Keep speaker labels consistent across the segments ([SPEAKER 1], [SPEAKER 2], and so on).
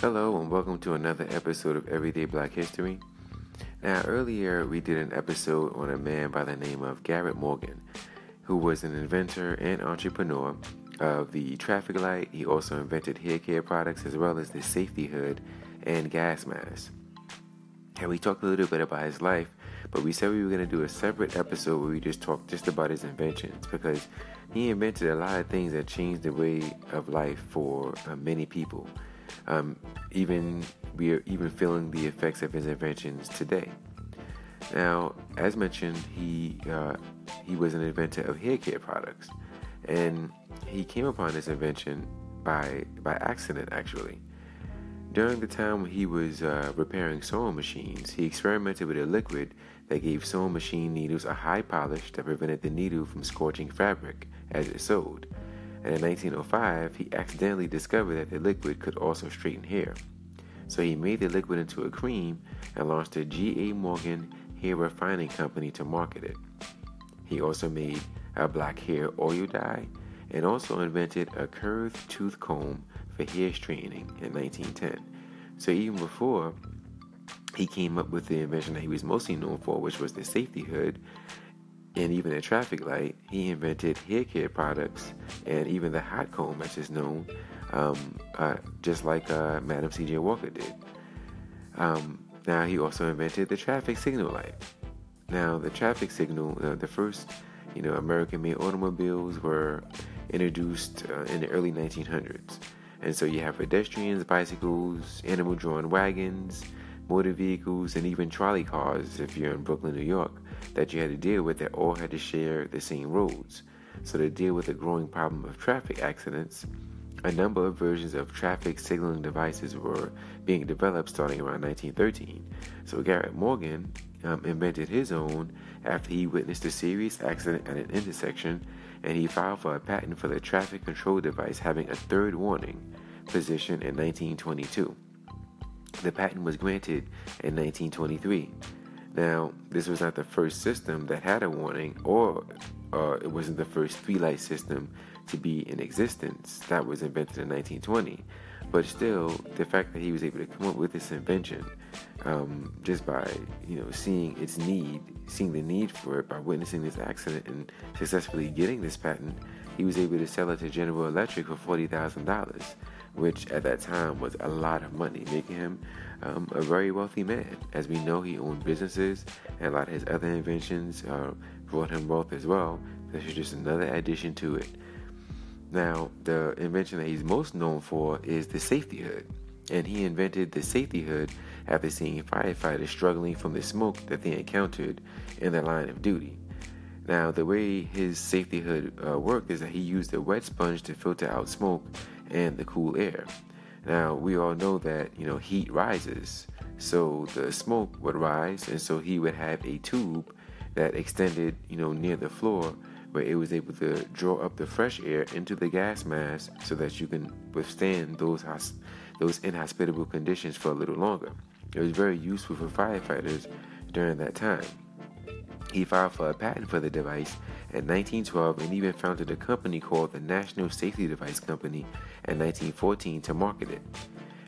[SPEAKER 1] Hello, and welcome to another episode of Everyday Black History. Now, earlier we did an episode on a man by the name of Garrett Morgan, who was an inventor and entrepreneur of the traffic light. He also invented hair care products as well as the safety hood and gas mask. And we talked a little bit about his life, but we said we were going to do a separate episode where we just talk just about his inventions because he invented a lot of things that changed the way of life for uh, many people. Um, even we are even feeling the effects of his inventions today. Now, as mentioned, he uh, he was an inventor of hair care products, and he came upon this invention by by accident actually. During the time when he was uh, repairing sewing machines, he experimented with a liquid that gave sewing machine needles a high polish that prevented the needle from scorching fabric as it sewed. And in 1905, he accidentally discovered that the liquid could also straighten hair. So he made the liquid into a cream and launched the G.A. Morgan hair refining company to market it. He also made a black hair oil dye and also invented a curved tooth comb for hair straightening in 1910. So even before he came up with the invention that he was mostly known for, which was the safety hood, and even a traffic light, he invented hair care products and even the hot comb, as is known, um, uh, just like uh, Madam C.J. Walker did. Um, now, he also invented the traffic signal light. Now, the traffic signal, uh, the first, you know, American-made automobiles were introduced uh, in the early 1900s. And so you have pedestrians, bicycles, animal-drawn wagons, motor vehicles, and even trolley cars if you're in Brooklyn, New York, that you had to deal with that all had to share the same roads. So to deal with the growing problem of traffic accidents, a number of versions of traffic signaling devices were being developed starting around 1913. So Garrett Morgan um, invented his own after he witnessed a serious accident at an intersection and he filed for a patent for the traffic control device having a third warning position in 1922. The patent was granted in 1923. Now, this was not the first system that had a warning, or uh, it wasn't the first three light system to be in existence that was invented in 1920. But still, the fact that he was able to come up with this invention um, just by you know seeing its need, seeing the need for it, by witnessing this accident and successfully getting this patent, he was able to sell it to General Electric for forty thousand dollars, which at that time was a lot of money, making him um, a very wealthy man. As we know, he owned businesses, and a lot of his other inventions uh, brought him wealth as well. This is just another addition to it. Now, the invention that he's most known for is the safety hood. And he invented the safety hood after seeing firefighters struggling from the smoke that they encountered in their line of duty. Now, the way his safety hood uh, worked is that he used a wet sponge to filter out smoke and the cool air. Now, we all know that, you know, heat rises, so the smoke would rise, and so he would have a tube that extended, you know, near the floor where it was able to draw up the fresh air into the gas mask so that you can withstand those those inhospitable conditions for a little longer. It was very useful for firefighters during that time. He filed for a patent for the device in 1912 and even founded a company called the National Safety Device Company in 1914 to market it.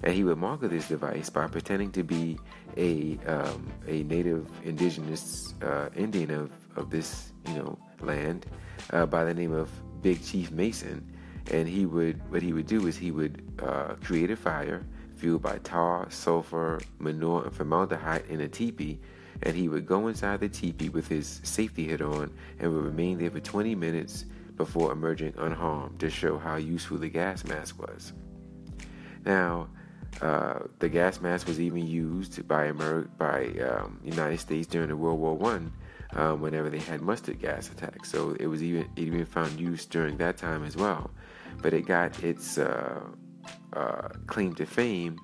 [SPEAKER 1] And he would market this device by pretending to be a um, a native indigenous uh, Indian of, of this you know land uh, by the name of Big Chief Mason. And he would what he would do is he would uh, create a fire fueled by tar, sulfur, manure, and formaldehyde in a teepee. And he would go inside the teepee with his safety hood on and would remain there for 20 minutes before emerging unharmed to show how useful the gas mask was. Now, uh, the gas mask was even used by Amer- by um, United States during the World War One um, whenever they had mustard gas attacks. So it was even it even found use during that time as well. But it got its uh, uh, claim to fame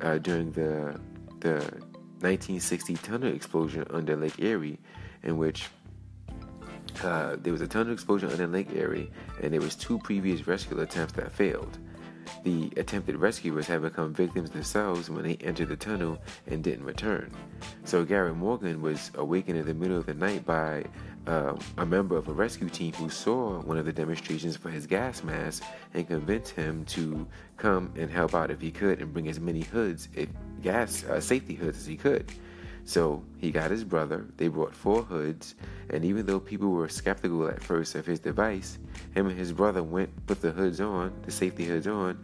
[SPEAKER 1] uh, during the the 1960 tunnel explosion under Lake Erie, in which uh, there was a tunnel explosion under Lake Erie, and there was two previous rescue attempts that failed. The attempted rescuers had become victims themselves when they entered the tunnel and didn't return. So Gary Morgan was awakened in the middle of the night by uh, a member of a rescue team who saw one of the demonstrations for his gas mask and convinced him to come and help out if he could and bring as many hoods, if, gas uh, safety hoods as he could. So he got his brother. They brought four hoods, and even though people were skeptical at first of his device, him and his brother went, put the hoods on, the safety hoods on,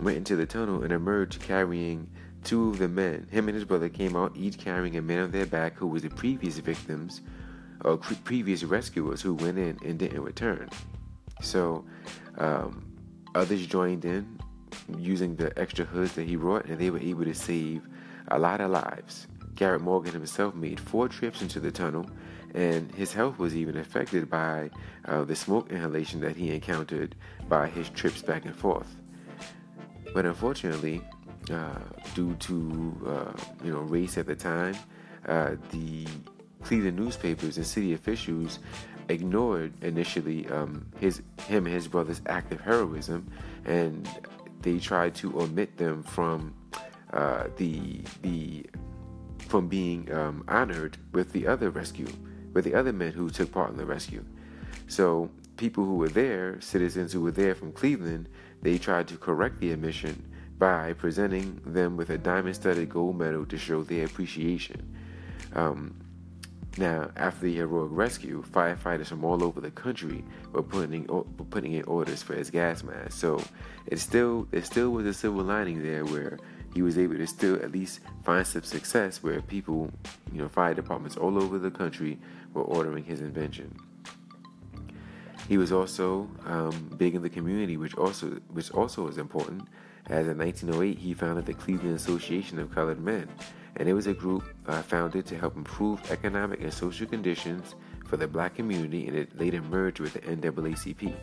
[SPEAKER 1] went into the tunnel, and emerged carrying two of the men. Him and his brother came out, each carrying a man on their back who was the previous victims or previous rescuers who went in and didn't return. So um, others joined in using the extra hoods that he brought, and they were able to save a lot of lives. Garrett Morgan himself made four trips into the tunnel, and his health was even affected by uh, the smoke inhalation that he encountered by his trips back and forth. But unfortunately, uh, due to uh, you know race at the time, uh, the Cleveland newspapers and city officials ignored initially um, his him and his brother's act of heroism, and they tried to omit them from uh, the the from being um, honored with the other rescue, with the other men who took part in the rescue. So people who were there, citizens who were there from Cleveland, they tried to correct the omission by presenting them with a diamond-studded gold medal to show their appreciation. Um, now, after the heroic rescue, firefighters from all over the country were putting putting in orders for his gas mask. So it still there still was a silver lining there where he was able to still at least find some success where people, you know, fire departments all over the country were ordering his invention. He was also um, big in the community, which also which also was important. As in 1908, he founded the Cleveland Association of Colored Men, and it was a group uh, founded to help improve economic and social conditions for the black community, and it later merged with the NAACP,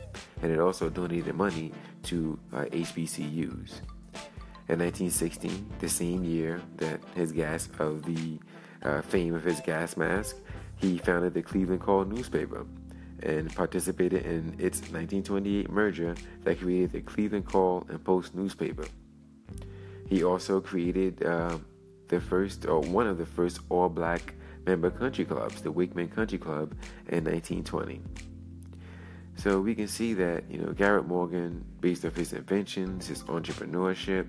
[SPEAKER 1] and it also donated money to uh, HBCUs. In 1916, the same year that his gas of the uh, fame of his gas mask, he founded the Cleveland Call newspaper and participated in its 1928 merger that created the Cleveland Call and Post newspaper. He also created uh, the first, or one of the first all-black member country clubs, the Wakeman Country Club, in 1920. So we can see that you know Garrett Morgan, based off his inventions, his entrepreneurship,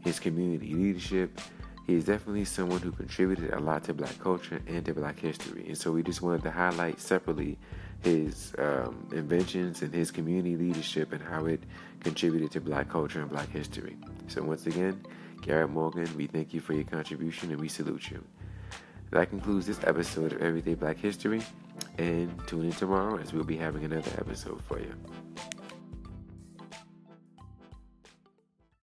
[SPEAKER 1] his community leadership. He is definitely someone who contributed a lot to black culture and to black history. And so we just wanted to highlight separately his um, inventions and his community leadership and how it contributed to black culture and black history. So once again, Garrett Morgan, we thank you for your contribution and we salute you. That concludes this episode of Everyday Black History. And tune in tomorrow as we'll be having another episode for you.